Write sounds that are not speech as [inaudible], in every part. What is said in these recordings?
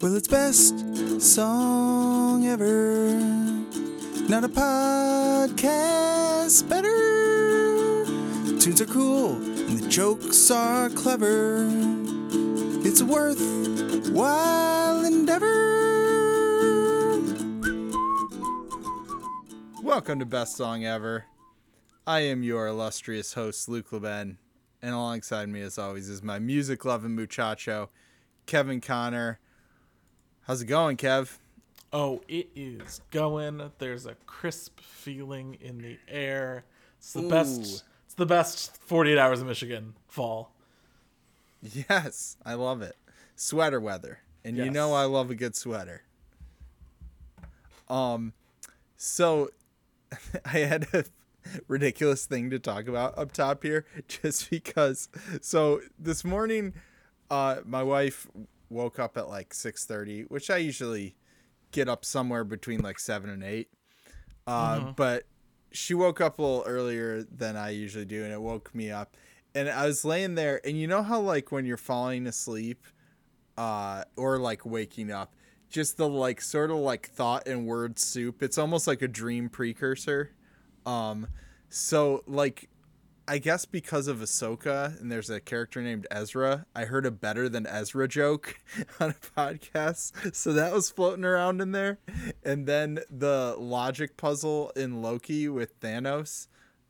Well, it's best song ever. Not a podcast better. Tunes are cool and the jokes are clever. It's a worthwhile endeavor. Welcome to Best Song Ever. I am your illustrious host, Luke Leben, and alongside me, as always, is my music loving muchacho, Kevin Connor. How's it going, Kev? Oh, it is going. There's a crisp feeling in the air. It's the Ooh. best. It's the best 48 hours of Michigan fall. Yes, I love it. Sweater weather. And you know I love a good sweater. Um so [laughs] I had a ridiculous thing to talk about up top here [laughs] just because so this morning uh my wife woke up at like 6:30, which I usually get up somewhere between like 7 and 8. Uh but she woke up a little earlier than I usually do and it woke me up. And I was laying there and you know how like when you're falling asleep uh or like waking up just the like sort of like thought and word soup it's almost like a dream precursor? Um so like I guess because of Ahsoka and there's a character named Ezra, I heard a better than Ezra joke [laughs] on a podcast. So that was floating around in there. And then the logic puzzle in Loki with Thanos.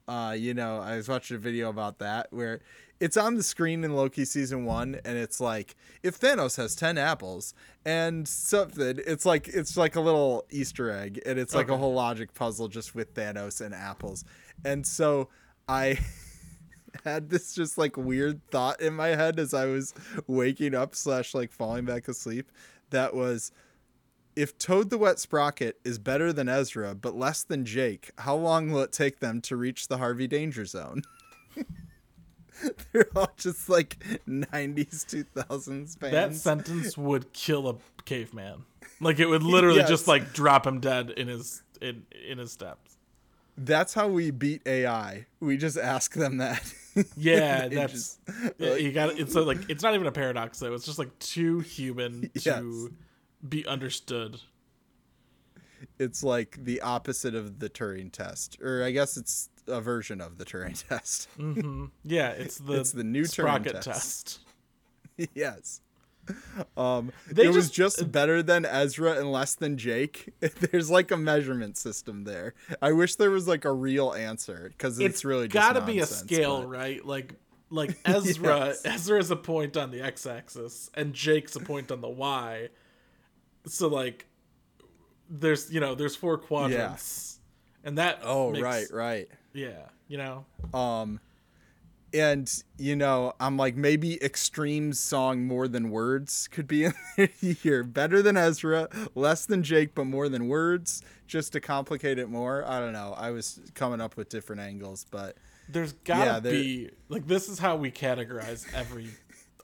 Uh, you know, I was watching a video about that where it's on the screen in Loki season one, and it's like if Thanos has ten apples and something, it's like it's like a little Easter egg, and it's like a whole logic puzzle just with Thanos and apples. And so I [laughs] had this just like weird thought in my head as I was waking up slash like falling back asleep. That was if Toad the Wet Sprocket is better than Ezra but less than Jake, how long will it take them to reach the Harvey Danger Zone? [laughs] They're all just like 90s, 2000s fans. That sentence [laughs] would kill a caveman. Like it would [laughs] literally Yes. just like drop him dead in his in in his steps. That's how we beat AI. We just ask them that. [laughs] Yeah, that's just- yeah, you got it's so, like it's not even a paradox though. It's just like too human [laughs] to be understood. it's like the opposite of the Turing test, or I guess it's a version of the Turing [laughs] test. Mm-hmm. Yeah, it's the It's the new Turing test. test. yes. [laughs] Um, They it was just- just better than Ezra and less than Jake. [laughs] There's like a measurement system there. I wish there was like a real answer because it's, really just gotta be a scale, but- right? Like [laughs] like Ezra Yes. Ezra is a point on the x-axis and Jake's a point on the y. So like there's you know there's four quadrants. And that Oh makes- right, right. Yeah, you know. Um, and you know, I'm like maybe Extreme's song "More Than Words" could be [laughs] in here. Better than Ezra, less than Jake, but more than words, just to complicate it more. I don't know. I was coming up with different angles, but There's gotta Yeah, there- be like this is how we categorize every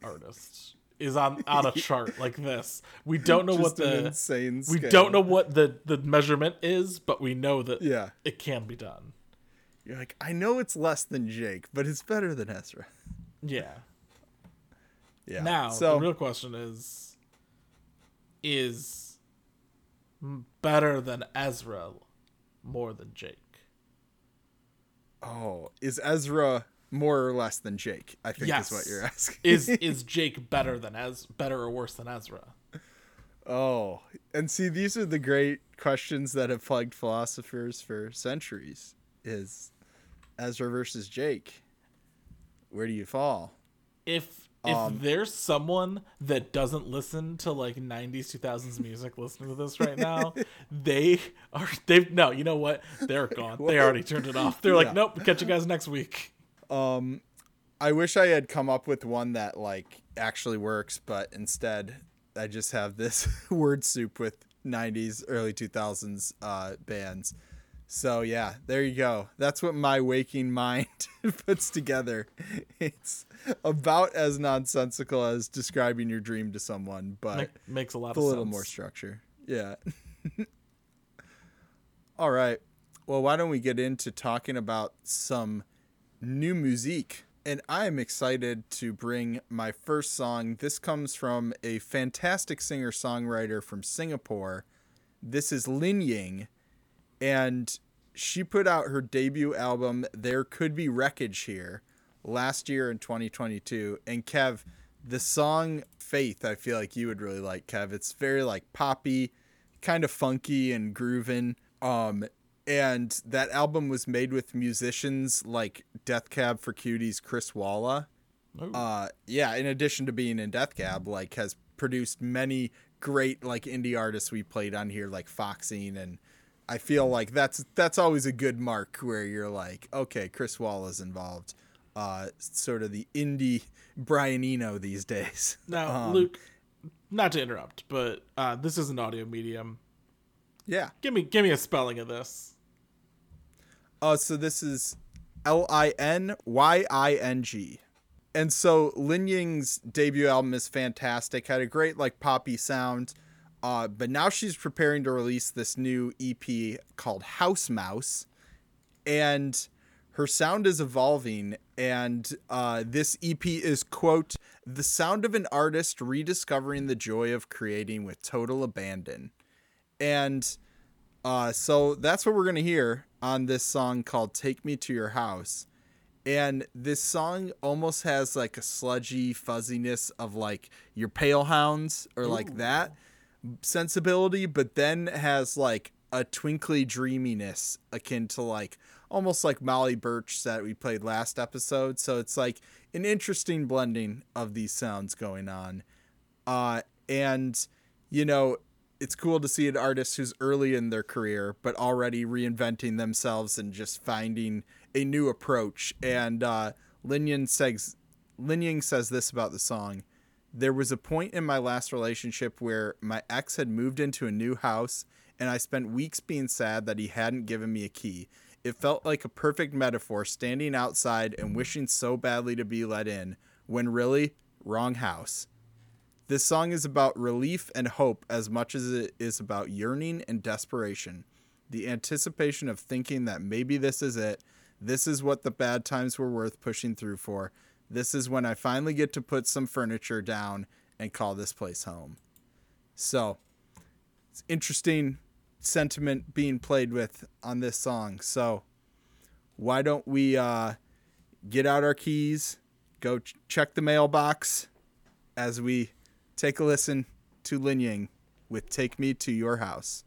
artist is on on a [laughs] chart like this. We don't know what the insane. we scale. don't know what the the measurement is, but we know that Yeah, it can be done. You're like, I know it's less than Jake, but it's better than Ezra. Yeah. [laughs] Yeah. Now so the real question is: Is better than Ezra more than Jake? oh, is Ezra more or less than Jake? I think Yes. is what you're asking. [laughs] Is [laughs] is Jake better than Ez better or worse than Ezra? Oh, and see, these are the great questions that have plagued philosophers for centuries. Is Ezra versus Jake? Where do you fall? If if Um, there's someone that doesn't listen to like 90s 2000s music listening to this right now [laughs] they are they've no you know what they're [laughs] gone they already turned it off they're Yeah. like nope catch you guys next week Um, I wish I had come up with one that like actually works, but instead I just have this [laughs] word soup with 90s, early 2000s uh, bands. So yeah, there you go. That's what my waking mind [laughs] puts together. It's about as nonsensical as describing your dream to someone, but Make, makes a lot a of little sense more structure. Yeah. [laughs] All right. Well, why don't we get into talking about some new music and I am excited to bring my first song. This comes from a fantastic singer songwriter from Singapore. This is Linying, and she put out her debut album, There Could Be Wreckage Here, last year in 2022. And Kev, the song Faith, I feel like you would really like, Kev. It's very like poppy, kind of funky and grooving. Um, and that album was made with musicians like Death Cab for Cutie's Chris Walla. Ooh. Uh, yeah, in addition to being in Death Cab, like has produced many great like indie artists we played on here, like Foxing, and I feel like that's that's always a good mark where you're like, okay, Chris Walla's involved. Uh, sort of the indie [laughs] Brian Eno these days. Now, Um, Luke, not to interrupt, but uh, this is an audio medium. Yeah. Give me give me a spelling of this. Oh, so this is L I N Y I N G. And so Linying's debut album is fantastic. Had a great like poppy sound. Uh, but now she's preparing to release this new EP called House Mouse. And her sound is evolving. And uh, this EP is, quote, the sound of an artist rediscovering the joy of creating with total abandon. And uh, so that's what we're going to hear on this song called Take Me to Your House. And this song almost has like a sludgy fuzziness of like your Palehounds or like that sensibility, but then has like a twinkly dreaminess akin to like almost like Molly Burch that we played last episode. So it's like an interesting blending of these sounds going on. Uh, and you know, it's cool to see an artist who's early in their career but already reinventing themselves and just finding a new approach. And uh, Lin says, Linying says this about the song. There was a point in my last relationship where my ex had moved into a new house and I spent weeks being sad that he hadn't given me a key. It felt like a perfect metaphor standing outside and wishing so badly to be let in when really, wrong house. This song is about relief and hope as much as it is about yearning and desperation. The anticipation of thinking that maybe this is it. This is what the bad times were worth pushing through for. This is when I finally get to put some furniture down and call this place home. So, it's interesting sentiment being played with on this song. So, why don't we uh, get out our keys, go ch- check the mailbox as we take a listen to Linying with Take Me to Your House.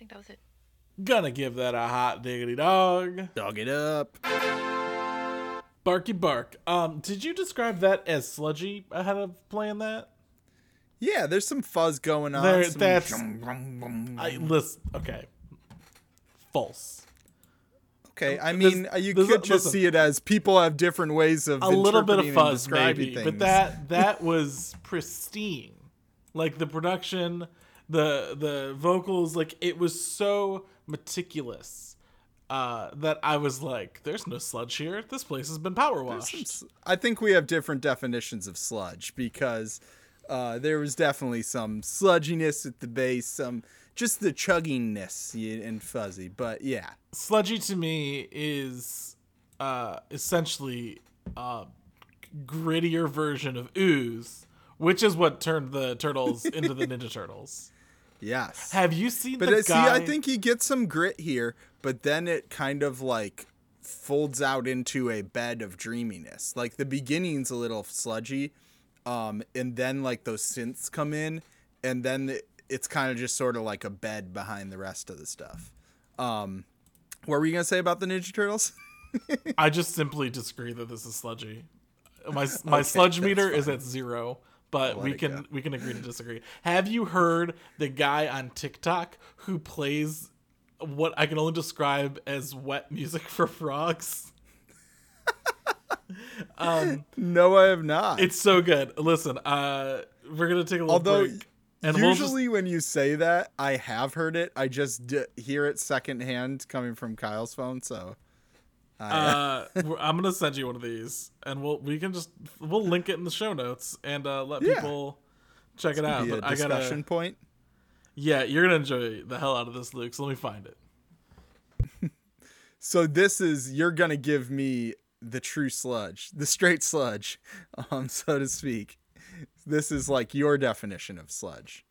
Think that was it. Gonna give that a hot diggity dog. Dog it up. Barky bark. Um, did you describe that as sludgy ahead of playing that? Yeah, there's some fuzz going on. There- that's-. I listen. Okay. False. okay. I mean, uh, you there's a- could just listen. see it as people have different ways of A little bit of fuzz, describing maybe, but that [laughs] that was pristine. Like the production, the the vocals, like it was so meticulous uh, that I was like, "There's no sludge here. This place has been power washed." I think we have different definitions of sludge because uh, there was definitely some sludginess at the base, some just the chugginess and fuzzy. But yeah, sludgy to me is uh essentially a grittier version of ooze which is what turned the turtles into the ninja turtles yes. have you seen But the see, guy I think he gets some grit here, but then it kind of like folds out into a bed of dreaminess. Like the beginning's a little sludgy, um, and then like those synths come in, and then the, it's kind of just sort of like a bed behind the rest of the stuff. Um, what were you gonna say about the Ninja Turtles? [laughs] i just simply disagree that this is sludgy my my [laughs] Okay, sludge meter is at zero but we can we can agree to [laughs] disagree have you heard the guy on tiktok who plays what i can only describe as wet music for frogs [laughs] no, I have not. It's so good. Listen, uh, we're gonna take a little Although break, and we'll just usually when you say that, I have heard it. I just d- hear it secondhand coming from Kyle's phone. So, uh, I'm gonna send you one of these, and we'll we can just we'll link it in the show notes and uh, let Yeah. people check it out. But I discussion gotta, point. yeah, you're gonna enjoy the hell out of this, Luke. So let me find it. [laughs] So this is you're gonna give me the true sludge, the straight sludge, [laughs] um, so to speak. This is like your definition of sludge.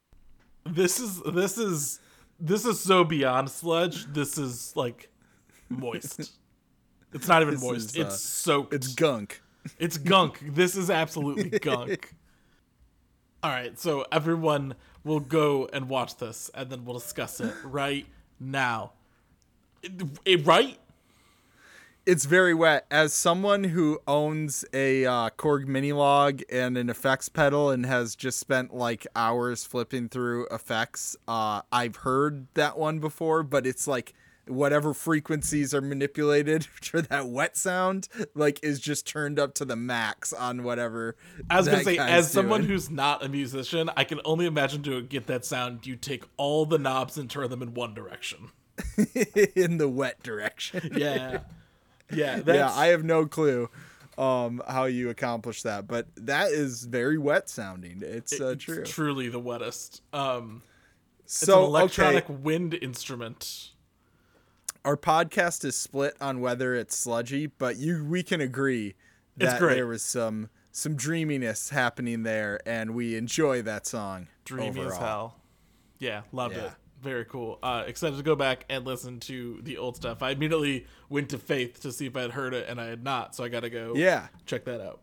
This is this is this is so beyond sludge. This is like moist. [laughs] It's not even moist. is, uh, it's soaked. It's gunk. It's gunk. this is absolutely [laughs] gunk. All right, so everyone will go and watch this, and then we'll discuss it [laughs] right now. It, it- right? It's very wet. As someone who owns a uh, Korg minilogue and an effects pedal and has just spent like hours flipping through effects, uh, I've heard that one before, but it's like whatever frequencies are manipulated [laughs] for that wet sound, like is just turned up to the max on whatever. I was gonna say, as someone who's not a musician, I can only imagine to get that sound. You take all the knobs and turn them in one direction. [laughs] in the wet direction. [laughs] Yeah, yeah. Yeah, I have no clue um how you accomplish that, but that is very wet sounding. It's uh, it's true. truly the wettest. Um, it's an electronic okay, wind instrument. Our podcast is split on whether it's sludgy, but you we can agree It's that great. there was some some dreaminess happening there, and we enjoy that song. dreamy as hell. Yeah, loved Yeah. it. Very cool. Uh, excited to go back and listen to the old stuff. I immediately went to Faith to see if I had heard it, and I had not, so I got to go Yeah. check that out.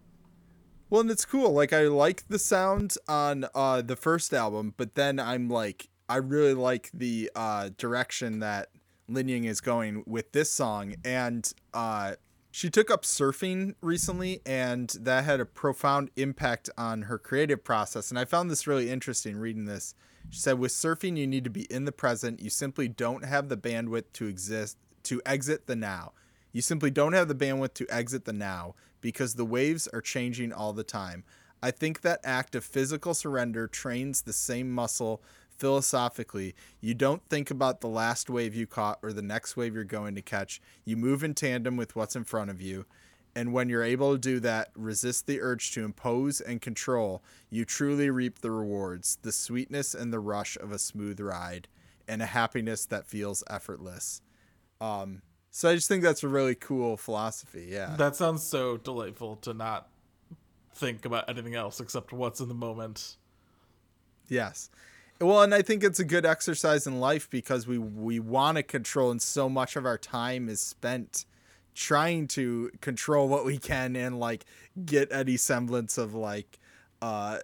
Well, and it's cool. Like I like the sound on uh the first album, but then I'm like I really like the uh direction that Linying is going with this song and uh she took up surfing recently and that had a profound impact on her creative process and I found this really interesting reading this. She said with surfing you need to be in the present. You simply don't have the bandwidth to exist to exit the now. You simply don't have the bandwidth to exit the now because the waves are changing all the time. I think that act of physical surrender trains the same muscle philosophically. You don't think about the last wave you caught or the next wave you're going to catch. You move in tandem with what's in front of you. And when you're able to do that, resist the urge to impose and control, you truly reap the rewards the sweetness and the rush of a smooth ride, and a happiness that feels effortless. Um, so I just think that's a really cool philosophy. Yeah. That sounds so delightful to not think about anything else except what's in the moment. Yes. Well, and I think it's a good exercise in life because we we want to control, and so much of our time is spent trying to control what we can and like get any semblance of like uh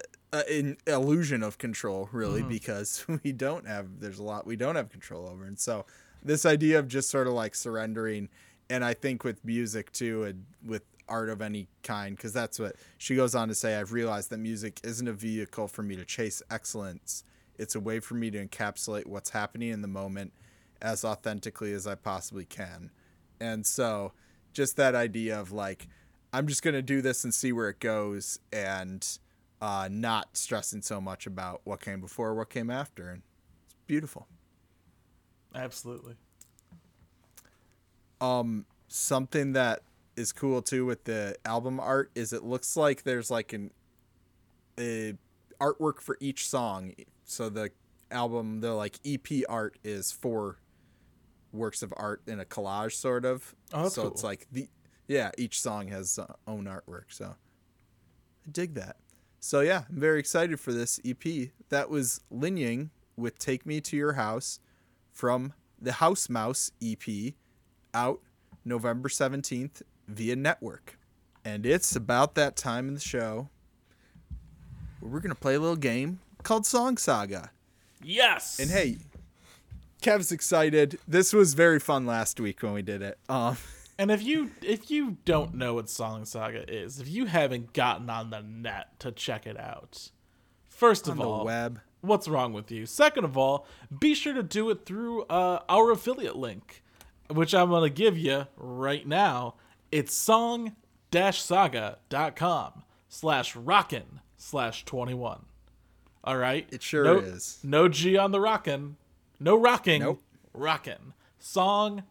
an illusion of control really because [laughs] we don't have there's a lot we don't have control over. And so this idea of just sort of like surrendering and i think with music too and with art of any kind because that's what she goes on to say i've realized that music isn't a vehicle for me to chase excellence it's a way for me to encapsulate what's happening in the moment as authentically as i possibly can and so just that idea of like i'm just going to do this and see where it goes and uh, not stressing so much about what came before, what came after, and it's beautiful. Absolutely. Um, something that is cool too with the album art is it looks like there's like an a artwork for each song. So the album, the like EP art is four works of art in a collage, sort of. Oh, so it's like the yeah, each song has own artwork. So I dig that. So yeah, I'm very excited for this EP. That was Linying with "Take Me to Your House" from the House Mouse EP, out November seventeenth via Nettwerk, and it's about that time in the show where we're gonna play a little game called Song Saga. Yes. And hey, Kev's excited. This was very fun last week when we did it. Um, [laughs] And if you if you don't know what Song Saga is, if you haven't gotten on the net to check it out, first on of the all, web. what's wrong with you? Second of all, be sure to do it through uh, our affiliate link, which I'm gonna give you right now. It's song-saga.com slash rockin slash 21. All right? It sure no, is. No G on the rockin. No rocking. Nope. Rockin. Song-saga.com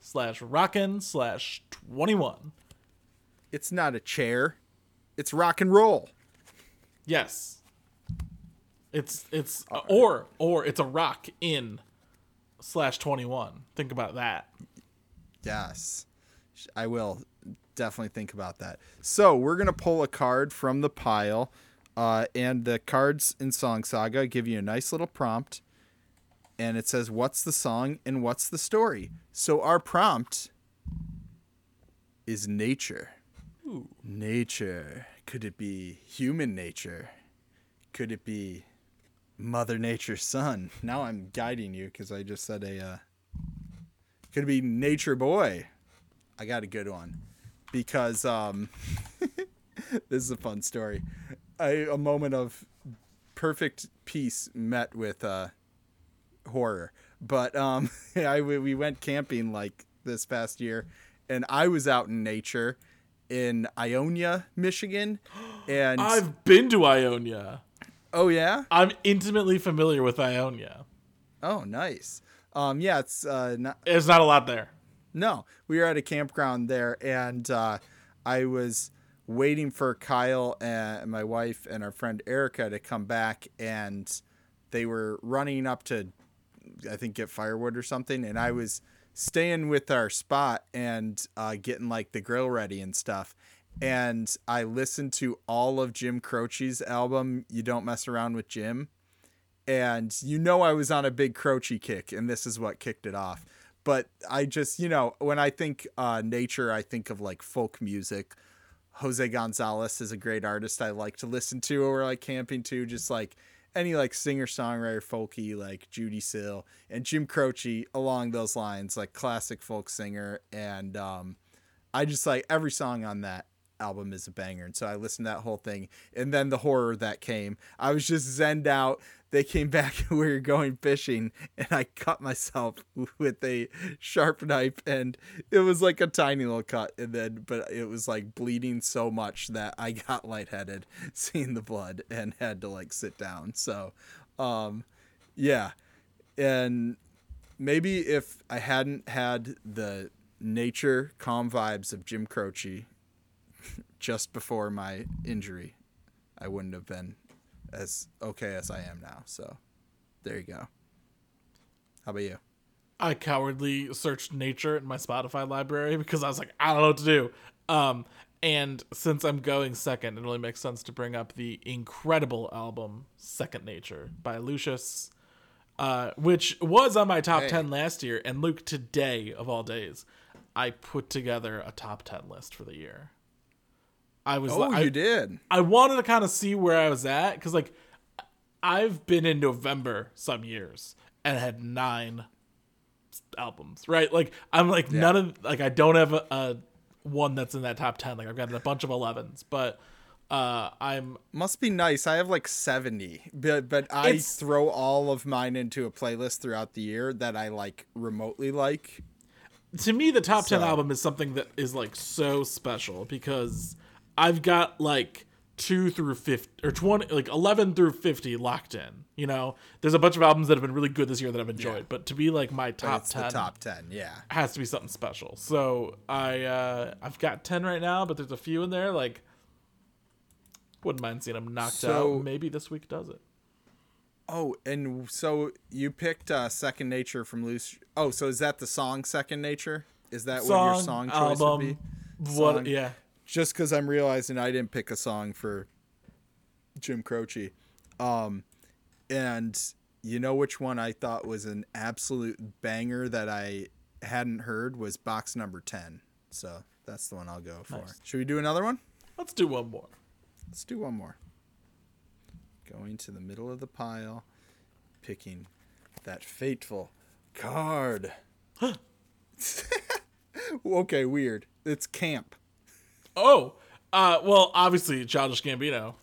slash rockin slash 21. It's not a chair. It's rock and roll. Yes. It's it's or or it's a rock in slash twenty one. Think about that. Yes. I will definitely think about that. So we're gonna pull a card from the pile, uh, and the cards in Song Saga give you a nice little prompt, and it says what's the song and what's the story. So our prompt is nature. Nature. Could it be human nature? Could it be Mother Nature's son? Now I'm guiding you because I just said a. Uh, could it be Nature Boy? I got a good one because um, [laughs] this is a fun story. I, a moment of perfect peace met with uh, horror, but um, [laughs] I we we went camping like this past year, and I was out in nature in Ionia, Michigan, [gasps] and I've been to Ionia. oh yeah, I'm intimately familiar with Ionia. oh nice. Um, yeah, it's uh, not, There's not a lot there. No, we were at a campground there, and uh, I was waiting for Kyle and my wife and our friend Erica to come back, and they were running up to, I think, get firewood or something, and I was staying with our spot and uh, getting like the grill ready and stuff. And I listened to all of Jim Croce's album, "You Don't Mess Around with Jim." and you know I was on a big Croce kick, and this is what kicked it off. But I just, you know, when I think uh, nature, I think of like folk music. Jose Gonzalez is a great artist I like to listen to or like camping to, just like any like singer songwriter folky like Judee Sill and Jim Croce along those lines, like classic folk singer. And um, I just like every song on that album is a banger. And so I listened to that whole thing. And then the horror that came, I was just zenned out. They came [laughs] back and we were going fishing and I cut myself [laughs] with a sharp knife and it was like a tiny little cut. And then, but it was like bleeding so much that I got lightheaded [laughs] seeing the blood and had to like sit down. So, um, yeah. And maybe if I hadn't had the nature calm vibes of Jim Croce [laughs] just before my injury, I wouldn't have been as okay as I am now. So there you go. How about you? I cowardly searched nature in my Spotify library [laughs] because I was like, I don't know what to do. Um, and since I'm going second, it only makes sense to bring up the incredible album Second Nature by Lucius, uh, which was on my top Hey. 10 last year. And Luke, today of all days, I put together a top 10 list for the year. I was Oh, like, I, you did. I wanted to kind of see where I was at because like I've been in November some years and had nine albums, right? Like I'm like none of like I don't have a, a one that's in that top ten. Like I've got a bunch of 11s, but uh I'm Must be nice. I have like 70, but but I throw all of mine into a playlist throughout the year that I like remotely like. to me the top 10 So- album is something that is like so special because I've got like 2 through 50 or 20 like 11 through 50 locked in, you know. There's a bunch of albums that have been really good this year that I've enjoyed, but to be like my top 10 the top 10, yeah. has to be something special. So I uh I've got ten right now, but there's a few in there like wouldn't mind seeing them knocked So- out. Maybe this week does it. Oh, and so you picked uh, Second Nature from Loose. Oh, so is that the song Second Nature? Is that what your song choice would be? What? Song. Yeah. Just because I'm realizing I didn't pick a song for Jim Croce. Um, and you know which one I thought was an absolute banger that I hadn't heard was box number 10. So that's the one I'll go for. Nice. Should we do another one? Let's do one more. Let's do one more. Going to the middle of the pile, picking that fateful card. [gasps] [laughs] okay, weird. It's camp. Oh, uh, well, obviously, Childish Gambino.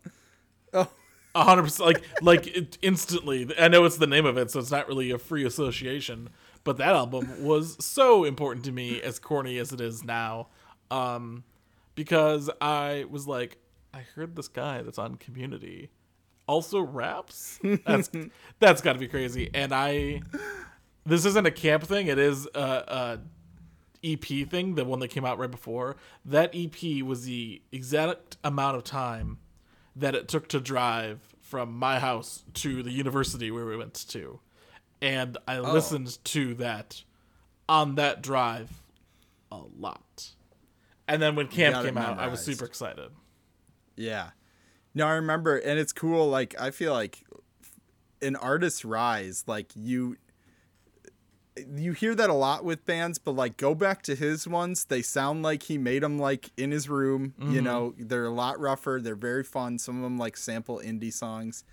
Oh. A hundred percent, like, like it, instantly. I know it's the name of it, so it's not really a free association. But that album was so important to me, as corny as it is now, um, because I was like, I heard this guy that's on Community also raps. That's [laughs] that's got to be crazy. And I, this isn't a camp thing. It is a, a EP thing, the one that came out right before, that EP was the exact amount of time that it took to drive from my house to the university where we went to. And I oh. listened to that on that drive a lot. And then when camp came out, I was super excited. Yeah. No, I remember, and it's cool. Like, I feel like an artist's rise, like you, you hear that a lot with bands, but like go back to his ones, they sound like he made them like in his room. You know, they're a lot rougher. They're very fun. Some of them like sample indie songs,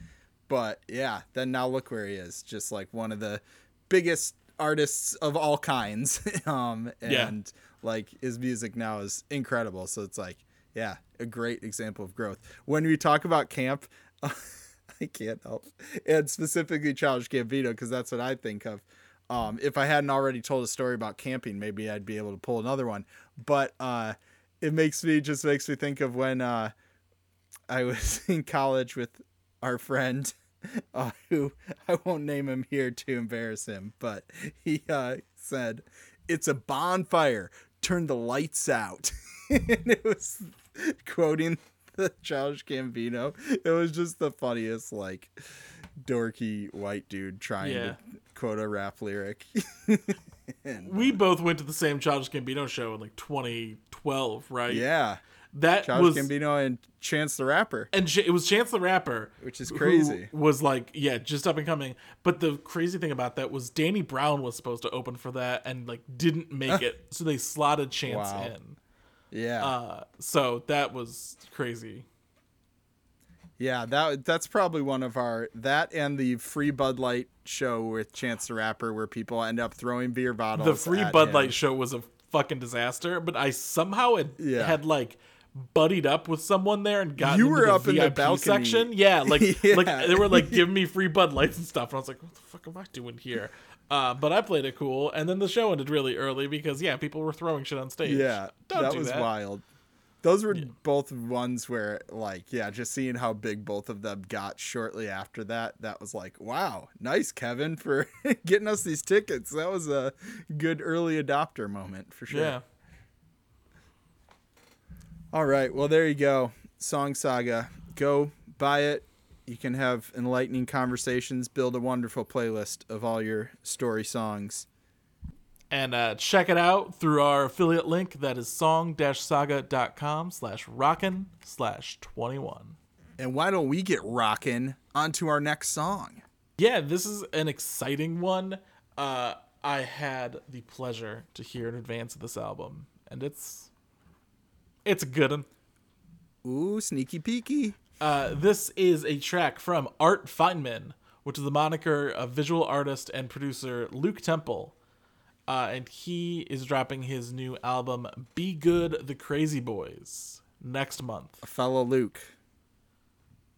but yeah. Then now look where he is, just like one of the biggest artists of all kinds. [laughs] um, Yeah. and like his music now is incredible. So it's like, yeah, a great example of growth. When we talk about camp, [laughs] I can't help, and specifically Childish Gambino, because that's what I think of. Um, if I hadn't already told a story about camping, maybe I'd be able to pull another one. But uh, it makes me just makes me think of when uh, I was [laughs] in college with our friend, [laughs] uh, who I won't name him here to embarrass him, but he uh, said, "It's a bonfire. Turn the lights out." [laughs] and it was quoting the Childish Gambino. It was just the funniest, like dorky white dude trying Yeah. to quote a rap lyric. [laughs] We both went to the same Childish Gambino show in like 2012, right? yeah, That Childish was Gambino and Chance the Rapper. and Ch- it was Chance the Rapper, Which is crazy. Was like, yeah, just up and coming. But the crazy thing about that was Danny Brown was supposed to open for that and like didn't make [laughs] it, so they slotted Chance Wow. in. Yeah, Uh, so that was crazy. Yeah. That that's probably one of our that and the free Bud Light show with Chance the Rapper, where people end up throwing beer bottles. The free Bud him. Light show was a fucking disaster, but I somehow had, Yeah. had like buddied up with someone there and got You were up in the VIP balcony. section. Yeah, [laughs] like Yeah. like they were like giving me free Bud Lights and stuff, and I was like, "What the fuck am I doing here?" Uh, but I played it cool, and then the show ended really early because yeah, people were throwing shit on stage. Yeah, Don't that was that. wild. Those were both ones where, like, yeah, just seeing how big both of them got shortly after that, that was like, wow, nice, Kevin, for [laughs] getting us these tickets. That was a good early adopter moment for sure. Yeah, All right, well, there you go. Song Saga. Go buy it. You can have enlightening conversations, build a wonderful playlist of all your story songs. And uh, check it out through our affiliate link that is song-saga.com slash rockin slash 21. And why don't we get rocking onto our next song? Yeah, this is an exciting one. Uh, I had the pleasure to hear in advance of this album, and it's it's a good one. Ooh, sneaky peeky. Uh, this is a track from Art Feynman, which is the moniker of visual artist and producer Luke Temple. Uh, and he is dropping his new album, Be Good the Crazy Boys, next month. A fellow Luke.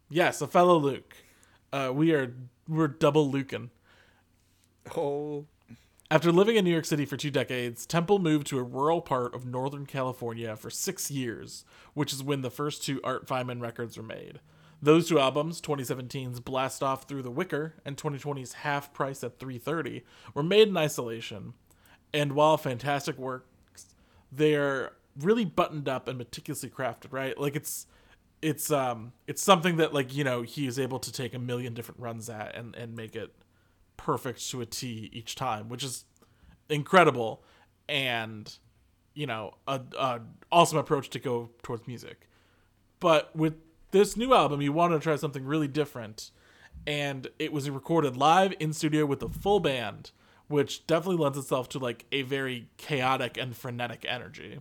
Yes, a fellow Luke. Uh, we are we're double Lucan. Oh, After living in New York City for two decades, Temple moved to a rural part of Northern California for six years, which is when the first two Art Feynman records were made. Those two albums, 2017's Blast Off Through the Wicker and 2020's Half Price at 330, were made in isolation. And while fantastic works, they're really buttoned up and meticulously crafted, right? Like it's it's um it's something that like, you know, he is able to take a million different runs at and, and make it perfect to a T each time, which is incredible and you know a, a awesome approach to go towards music. But with this new album, he wanted to try something really different, and it was recorded live in studio with a full band, which definitely lends itself to like a very chaotic and frenetic energy.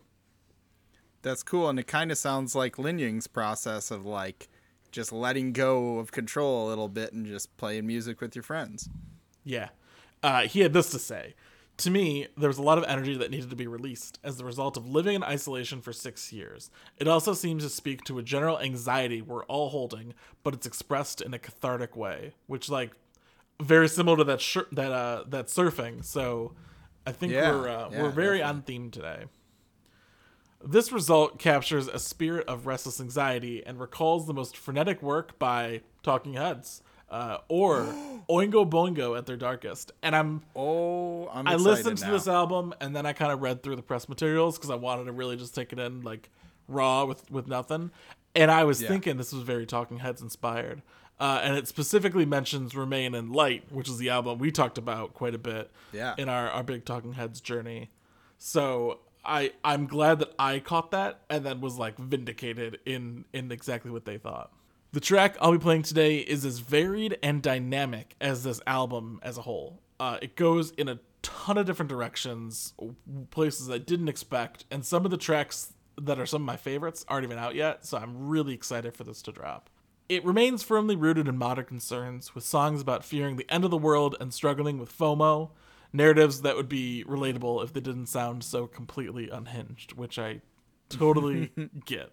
that's cool. And it kind of sounds like Linying's process of like just letting go of control a little bit and just playing music with your friends. Yeah. Uh, he had this to say. To me, there was a lot of energy that needed to be released as the result of living in isolation for six years. It also seems to speak to a general anxiety we're all holding, but it's expressed in a cathartic way, which like very similar to that shir- that uh that surfing. So I think Yeah, we're uh, yeah, we're very definitely. on theme today. This result captures a spirit of restless anxiety and recalls the most frenetic work by Talking Heads, uh, or [gasps] Oingo Boingo at their darkest. And I'm Oh, I'm I listened to now. this album and then I kind of read through the press materials because I wanted to really just take it in like raw with with nothing. And I was Yeah. thinking this was very Talking Heads inspired. Uh, and it specifically mentions Remain in Light, which is the album we talked about quite a bit Yeah. in our, our big Talking Heads journey. So I I'm glad that I caught that and then was like vindicated in in exactly what they thought. The track I'll be playing today is as varied and dynamic as this album as a whole. Uh, it goes in a ton of different directions, places I didn't expect, and some of the tracks that are some of my favorites aren't even out yet, so I'm really excited for this to drop. It remains firmly rooted in modern concerns, with songs about fearing the end of the world and struggling with FOMO, narratives that would be relatable if they didn't sound so completely unhinged, which I totally [laughs] get.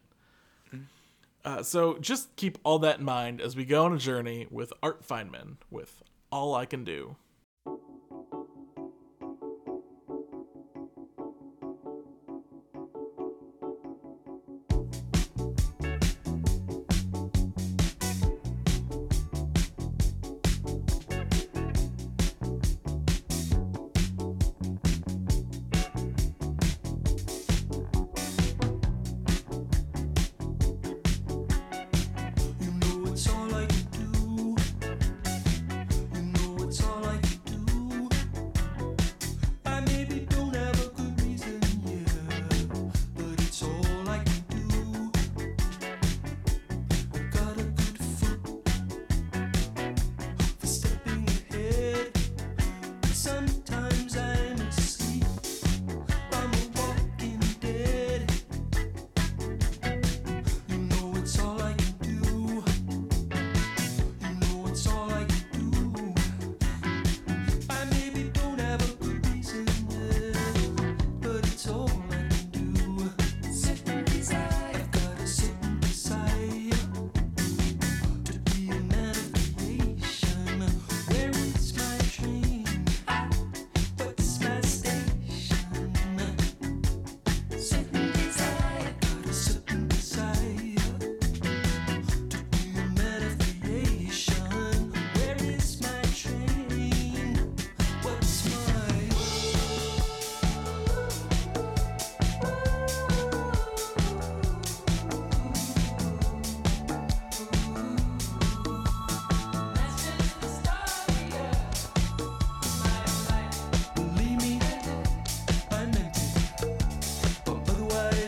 Uh, so just keep all that in mind as we go on a journey with Art Feynman with All I Can Do.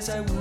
Otherwise I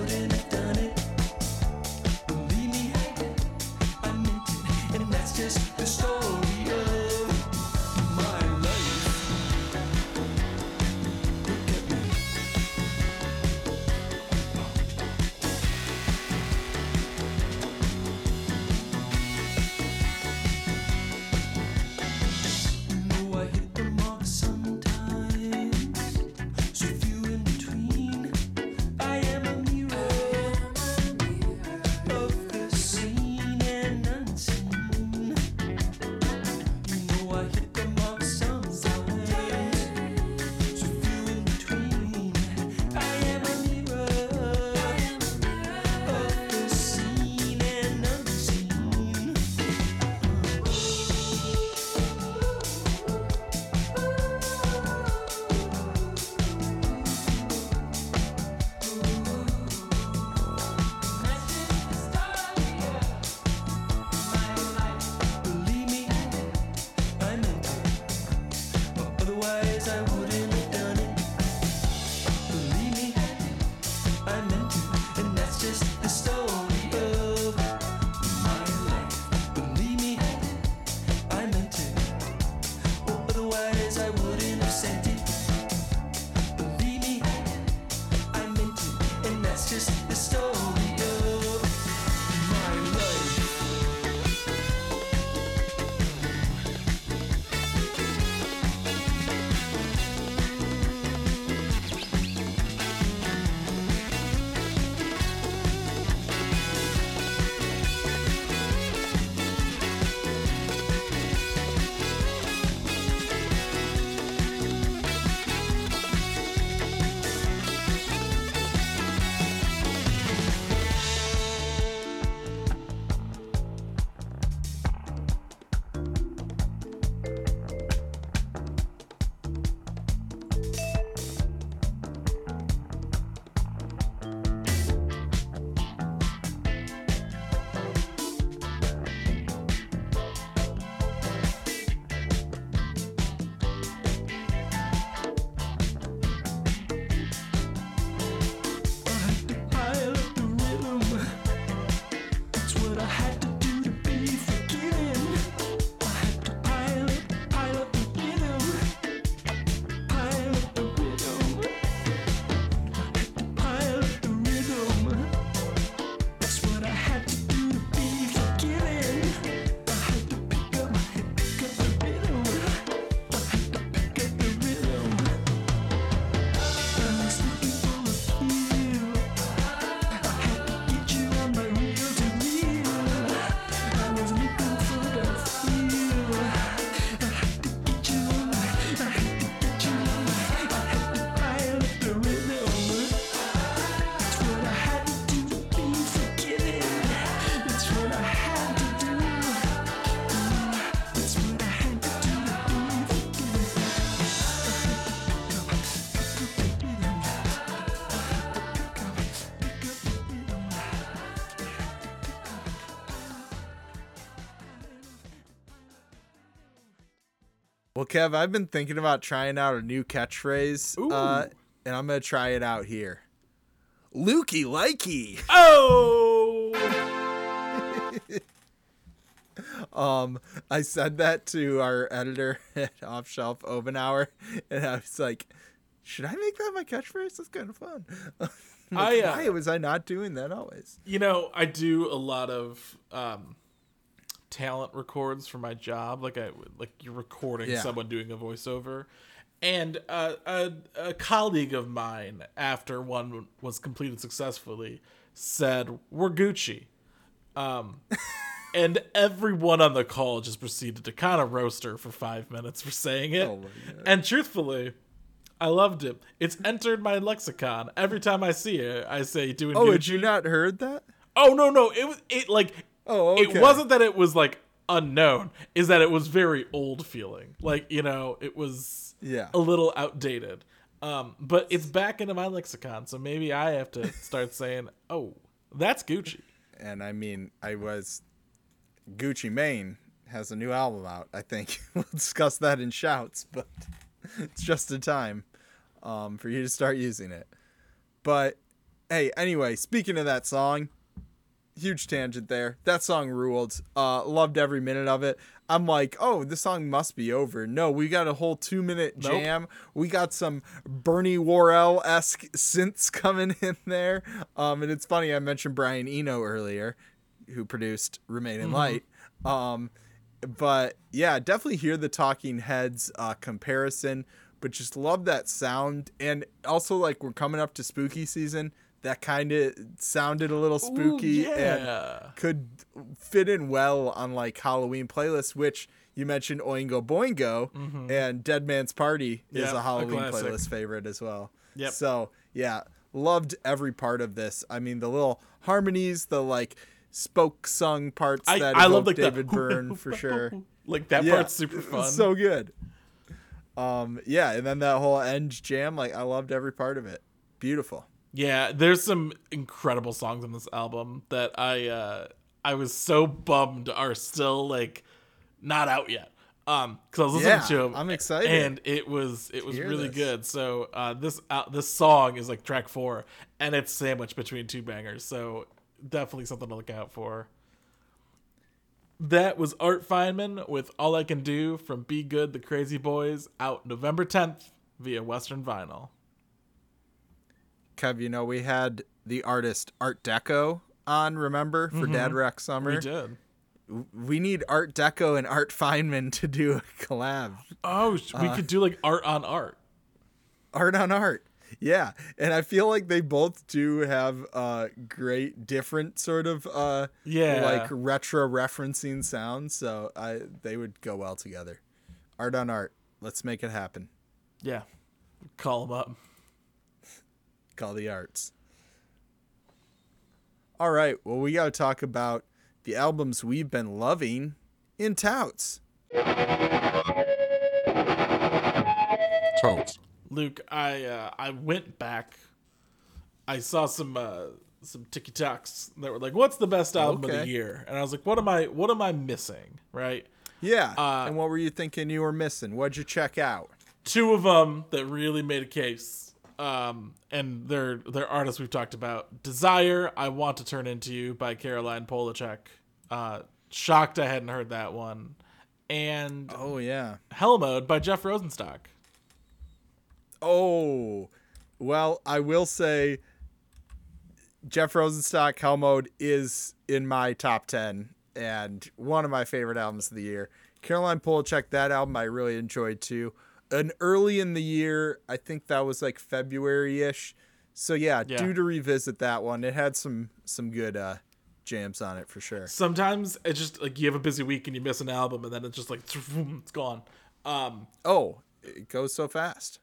Kev, I've been thinking about trying out a new catchphrase, uh, and I'm gonna try it out here. Lukey likey. Oh, [laughs] Um, I said that to our editor [laughs] at Offshelf Obenauer, and I was like, "Should I make that my catchphrase? That's kind of fun." [laughs] I, Like, uh, why was I not doing that always? you know, I do a lot of um, talent records for my job. Like I like you're recording Yeah. someone doing a voiceover. And uh, a, a colleague of mine, after one was completed successfully, said, "We're Gucci," um, [laughs] and everyone on the call just proceeded to kind of roast her for five minutes for saying it. Oh. And truthfully, I loved it. It's entered my lexicon every time I see it. I say, "Doing it Oh, Gucci." had you not heard that? Oh no, no, it was it like Oh, okay. it wasn't that it was like unknown, is that it was very old feeling. Like, you know, it was Yeah. a little outdated. Um, but it's back into my lexicon, so maybe I have to start [laughs] saying, "Oh, that's Gucci." And I mean, I was Gucci Mane has a new album out. I think [laughs] we'll discuss that in shouts, but [laughs] it's just a time um, for you to start using it. But hey, anyway, speaking of that song, huge tangent there. That song ruled. Uh, loved every minute of it. I'm like, oh, this song must be over. No, we got a whole two minute Nope. jam. We got some Bernie Worrell esque synths [laughs] coming in there. Um, and it's funny I mentioned Brian Eno earlier, who produced Remain in Light. Um, but yeah, definitely hear the Talking Heads uh, comparison, but just love that sound. And also, like, we're coming up to spooky season. That kind of sounded a little spooky Ooh, and yeah. could fit in well on like Halloween playlists, which you mentioned Oingo Boingo and Dead Man's Party is Yep, a a Halloween classic. playlist favorite as well. Yep. So yeah, loved every part of this. I mean, the little harmonies, the like spoke sung parts I, that I love like David [laughs] Byrne for sure. [laughs] Like that Yeah, part's super [laughs] fun. So good. Um, yeah, and then that whole end jam, like I loved every part of it. Beautiful. Yeah, there's some incredible songs on this album that I uh I was so bummed are still like not out yet. Um, because I was listening Yeah, to them, I'm excited. and it was it was hear really this. good. So uh, this uh, this song is like track four, and it's sandwiched between two bangers. So definitely something to look out for. That was Art Feynman with All I Can Do from Be Good the Crazy Boys out November 10th via Western Vinyl. Kev, you know, we had the artist Art Deco on, remember, for Dad Rock Summer. Mm-hmm. We did. We need Art Deco and Art Feynman to do a collab. Oh, we could do like art on art. Art on art. Yeah. And I feel like they both do have uh great different sort of uh Yeah. like retro referencing sounds. So I they would go well together. Art on art. Let's make it happen. Yeah. Call them up. Call the arts. All right. Well, we got to talk about the albums we've been loving in touts. Totes. Luke, I uh, I went back. I saw some uh, some TikToks that were like, "What's the best album of the year?" And I was like, "What am I? What am I missing?" Right? Yeah. Uh, and what were you thinking you were missing? What'd you check out? Two of them that really made a case. Um, and they're they're artists we've talked about. Desire, I Want to Turn Into You by Caroline Polachek. Uh, shocked I hadn't heard that one. And Oh yeah. Hell Mode by Jeff Rosenstock. Oh, well, I will say Jeff Rosenstock Hell Mode is in my top 10 and one of my favorite albums of the year. Caroline Polachek, that album I really enjoyed too. And early in the year, I think that was like February ish. So yeah, Yeah. due to revisit that one. It had some some good uh jams on it for sure. Sometimes it's just like you have a busy week and you miss an album and then it's just like it's gone. Um, Oh, it goes so fast.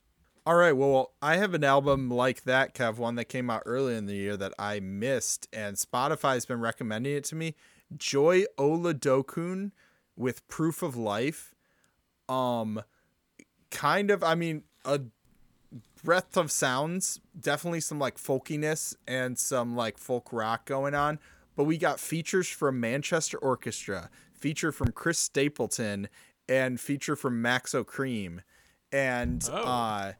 All right, well, I have an album like that, Kev, one that came out early in the year that I missed, and Spotify's been recommending it to me. Joy Oladokun with Proof of Life. Um, kind of, I mean, a breadth of sounds, definitely some like folkiness and some like folk rock going on. But we got features from Manchester Orchestra, feature from Chris Stapleton, and feature from Maxo Kream, and Oh. uh,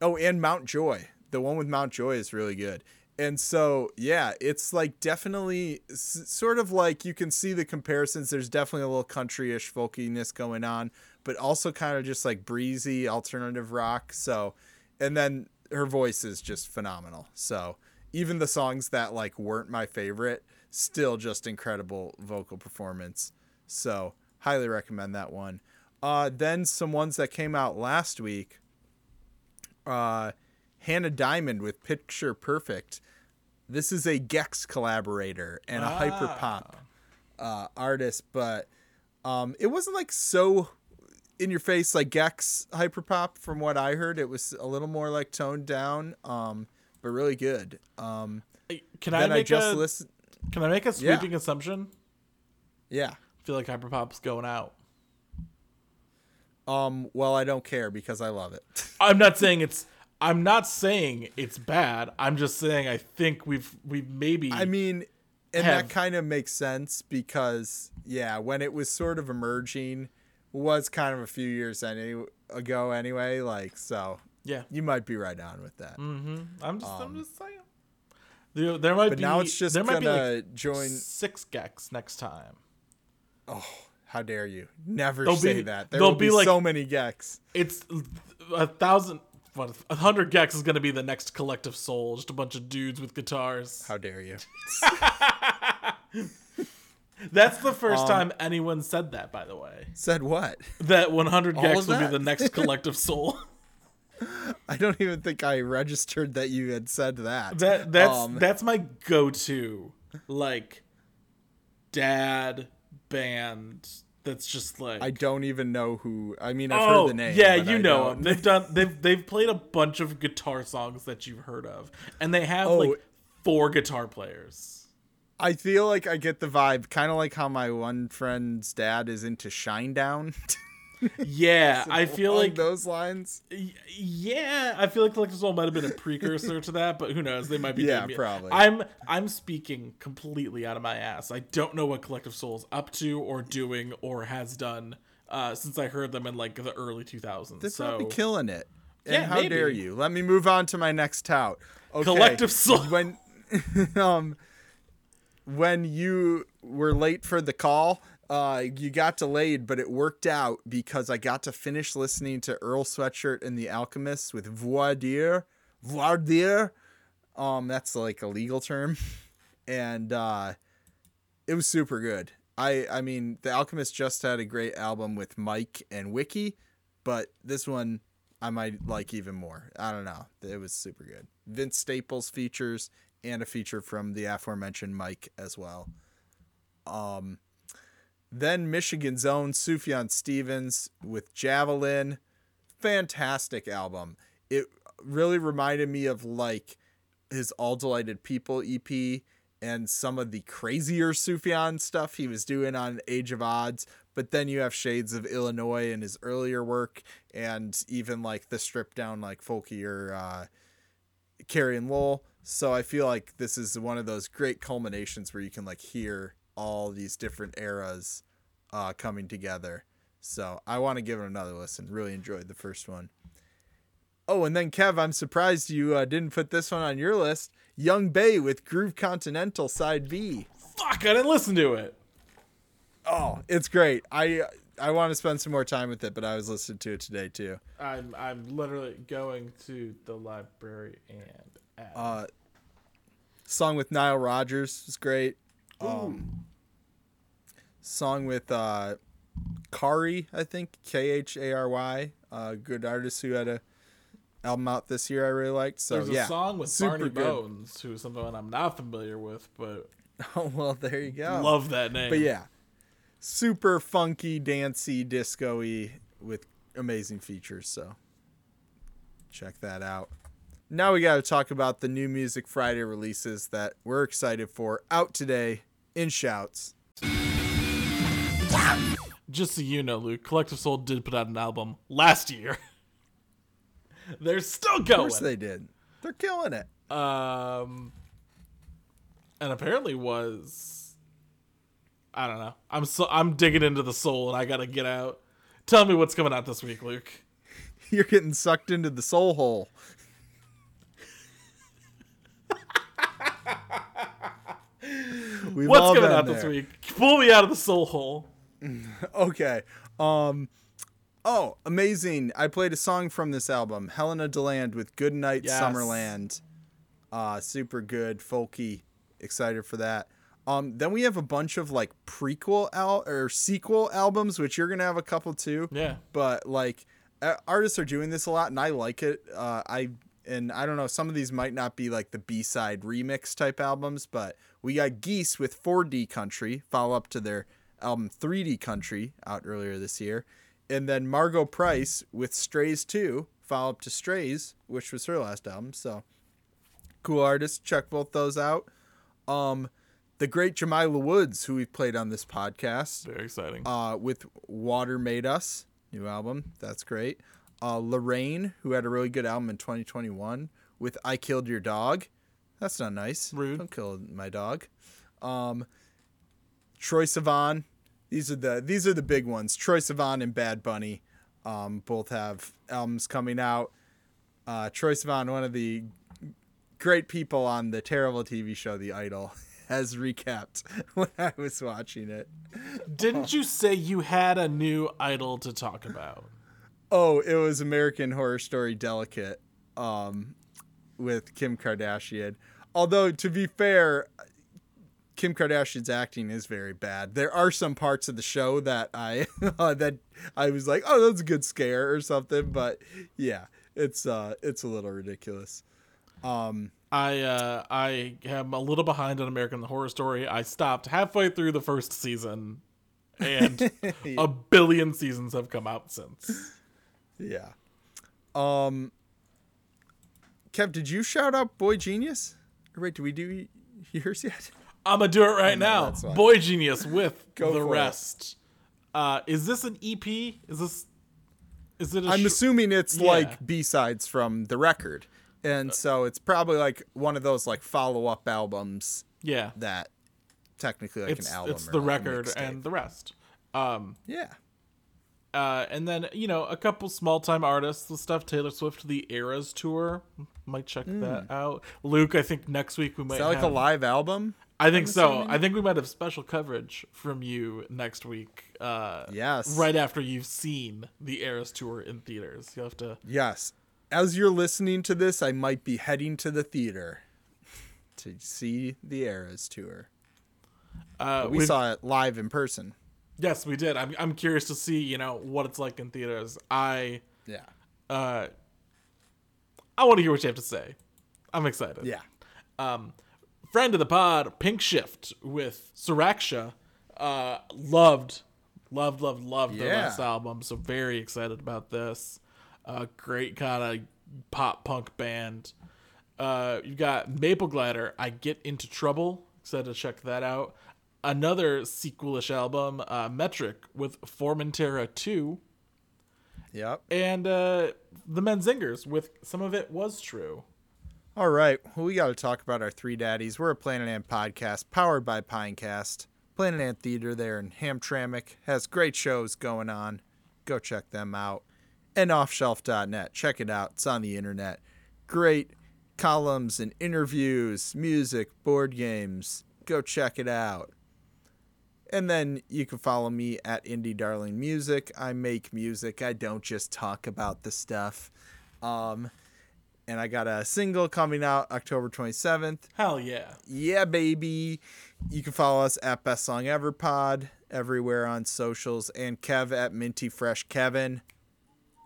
oh, and Mount Joy. The one with Mount Joy is really good. And so, yeah, it's like definitely s- sort of like you can see the comparisons. There's definitely a little country-ish folkiness going on, but also kind of just like breezy alternative rock. So, and then her voice is just phenomenal. So, even the songs that like weren't my favorite, still just incredible vocal performance. So, highly recommend that one. Uh, then some ones that came out last week. Uh, Hannah Diamond with Picture Perfect. This is a gecs collaborator and a hyper pop uh, artist, but um, it wasn't like so in your face like gecs hyper pop. From what I heard, it was a little more like toned down, um, but really good. Um, Can I then I, make just a listened. Can I make a Yeah. sweeping assumption? Yeah. I feel like hyperpop's going out. Um. Well, I don't care because I love it. [laughs] I'm not saying it's. I'm not saying it's bad. I'm just saying I think we've we've maybe. I mean, and Have- that kind of makes sense because yeah, when it was sort of emerging, was kind of a few years any ago anyway. Like so, yeah. you might be right on with that. Mm-hmm. I'm just. I'm just saying. There, there might But be. now it's just there might gonna be like join. six gecs next time. Oh, how dare you? Never There'll say be- that. There there'll will be, be, like- so many gecs. It's a thousand. What hundred gecs is gonna be the next collective soul. Just a bunch of dudes with guitars. How dare you? [laughs] That's the Um, first time anyone said that, by the way. Said what? That 100 All gecs will be the next collective [laughs] soul. I don't even think I registered that you had said that. That that's Um, that's my go-to like dad band. That's just like I don't even know who. I mean, I've oh heard the name. yeah, you I know don't- them. They've done they've they've played a bunch of guitar songs that you've heard of, and they have Oh. like four guitar players. I feel like I get the vibe, kind of like how my one friend's dad is into Shinedown. [laughs] Yeah, [laughs] I feel like those lines. Y- Yeah, I feel like Collective Soul might have been a precursor to that, but who knows? They might be. Yeah, doing probably. I'm I'm speaking completely out of my ass. I don't know what Collective Soul's up to or doing or has done uh, since I heard them in like the early 2000s. They're so probably killing it. And Yeah, how maybe. dare you? Let me move on to my next tout. Okay. Collective Soul. When [laughs] um when you were late for the call, uh you got delayed, but it worked out because I got to finish listening to Earl Sweatshirt and the Alchemists with Voir dire. Voir dire. Um that's like a legal term. [laughs] And uh it was super good. I I mean, The Alchemist just had a great album with Mike and Wiki, but this one I might like even more. I don't know. It was super good. Vince Staples features and a feature from the aforementioned Mike as well. Um then Michigan's own Sufjan Stevens with Javelin. Fantastic album. It really reminded me of like his All Delighted People EP and some of the crazier Sufjan stuff he was doing on Age of Adz. But then you have shades of Illinois in his earlier work, and even like the stripped down, like folkier uh, Carrie and Lowell. So I feel like this is one of those great culminations where you can like hear all these different eras uh, coming together. So I want to give it another listen. Really enjoyed the first one. Oh, and then Kev, I'm surprised you uh, didn't put this one on your list. Yung Bae with Groove Continental Side B. fuck, I didn't listen to it. Oh, it's great. I I want to spend some more time with it, but I was listening to it today too. I'm I'm literally going to the library and add. Uh, song with Nile Rodgers was great. Um, song with uh, Khary, I think K H A R Y, uh, good artist who had a album out this year. I really liked. So There's yeah, a song with super Barney good. Bones, who's someone I'm not familiar with, but [laughs] Oh well, there you go. love that name. But yeah, super funky, dancey, disco-y with amazing features. So check that out. Now we got to talk about the new Music Friday releases that we're excited for out today in shouts. Just so you know, Luke, Collective Soul did put out an album last year. [laughs] They're still going. Of course they did. They're killing it. um, and apparently was, I don't know. I'm so I'm digging into the soul, and I gotta get out Tell me what's coming out this week, Luke. [laughs] You're getting sucked into the soul hole. [laughs] We've What's coming out this week? Pull me out of the soul hole. [laughs] Okay. Um Oh, amazing. I played a song from this album, Helena Deland with Good Night Yes. Summerland. Uh super good, folky. Excited for that. Um then we have a bunch of like prequel al- or sequel albums which you're going to have a couple too. Yeah. But like artists are doing this a lot and I like it. Uh I and I don't know, some of these might not be like the B-side remix type albums, but we got Geese with 4D Country, follow up to their album 3D Country out earlier this year. And then Margo Price with Strays 2, follow up to Strays, which was her last album. So cool artist. Check both those out. Um, the great Jamila Woods, who we've played on this podcast, Very exciting. uh, with Water Made Us, new album. That's great. Uh, L'Rain, who had a really good album in 2021 with I Killed Your Dog. That's not nice. Rude. Don't kill my dog. Um, Troye Sivan. These are the these are the big ones. Troye Sivan and Bad Bunny, um, both have albums coming out. Uh, Troye Sivan, one of the great people on the terrible TV show The Idol, [laughs] has recapped [laughs] when I was watching it. Didn't you say you had a new idol to talk about? Oh, it was American Horror Story Delicate um, with Kim Kardashian. Although, to be fair, Kim Kardashian's acting is very bad. There are some parts of the show that I [laughs] that I was like, "Oh, that's a good scare" or something, but yeah, it's uh it's a little ridiculous. Um I uh, I am a little behind on American Horror Story. I stopped halfway through the first season, and [laughs] a billion seasons have come out since. yeah. Um Kev, did you shout out boygenius? Or wait, do we do yours yet? I'm gonna do it right no, now. boygenius with [laughs] Go the rest. Uh, is this an EP? Is this? Is it? A I'm sh- assuming it's Yeah. like B sides from the record, and so it's probably like one of those like follow up albums yeah. that technically like It's an album. it's the like record and the rest. Um, yeah, uh, and then you know a couple small time artists. The stuff Taylor Swift, the Eras tour. Might check that out. Luke, I think next week we might. Is that like a live album? I think so. assuming? I think we might have special coverage from you next week. Uh, Yes. Right after you've seen the Eras tour in theaters, you have to. Yes. As you're listening to this, I might be heading to the theater to see the Eras tour. Uh, We saw it live in person. Yes, we did. I'm I'm curious to see you know what it's like in theaters. I Yeah. uh, I want to hear what you have to say. I'm excited. Yeah. Um, friend of the pod, Pinkshift with Suraksha. Uh, loved, loved, loved, loved their Yeah. last album. So very excited about this. Uh, great kind of pop punk band. Uh, you got Maple Glider. I get into trouble. Excited to check that out. Another sequelish album, uh, Metric with Formentera Two, Yep. and uh, the Menzingers with some of it was true. All right. Well, we got to talk about our three daddies. We're a Planet Ant podcast powered by Pinecast. Planet Ant Theater there in Hamtramck has great shows going on. Go check them out. And offshelf.net. Check it out. It's on the internet. Great columns and interviews, music, board games. Go check it out. And then you can follow me at Indie Darling Music. I make music. I don't just talk about the stuff. Um, and I got a single coming out October 27th. Hell yeah. Yeah, baby. You can follow us at Best Song Ever Pod everywhere on socials and Kev at Minty Fresh Kevin.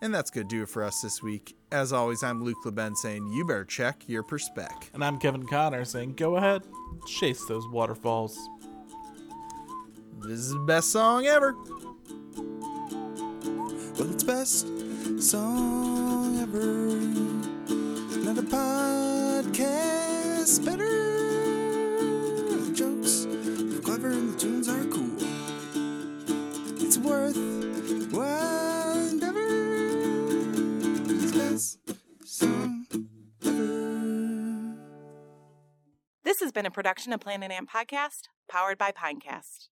And that's going to do it for us this week. As always, I'm Luke LeBen saying you better check your perspec. And I'm Kevin Connor saying, go ahead, chase those waterfalls. This is the best song ever. Well, it's best song ever. Not a podcast better. Jokes are clever and the tunes are cool. It's worth while. It's best song ever. This has been a production of Planet Ant Podcast, powered by Pinecast.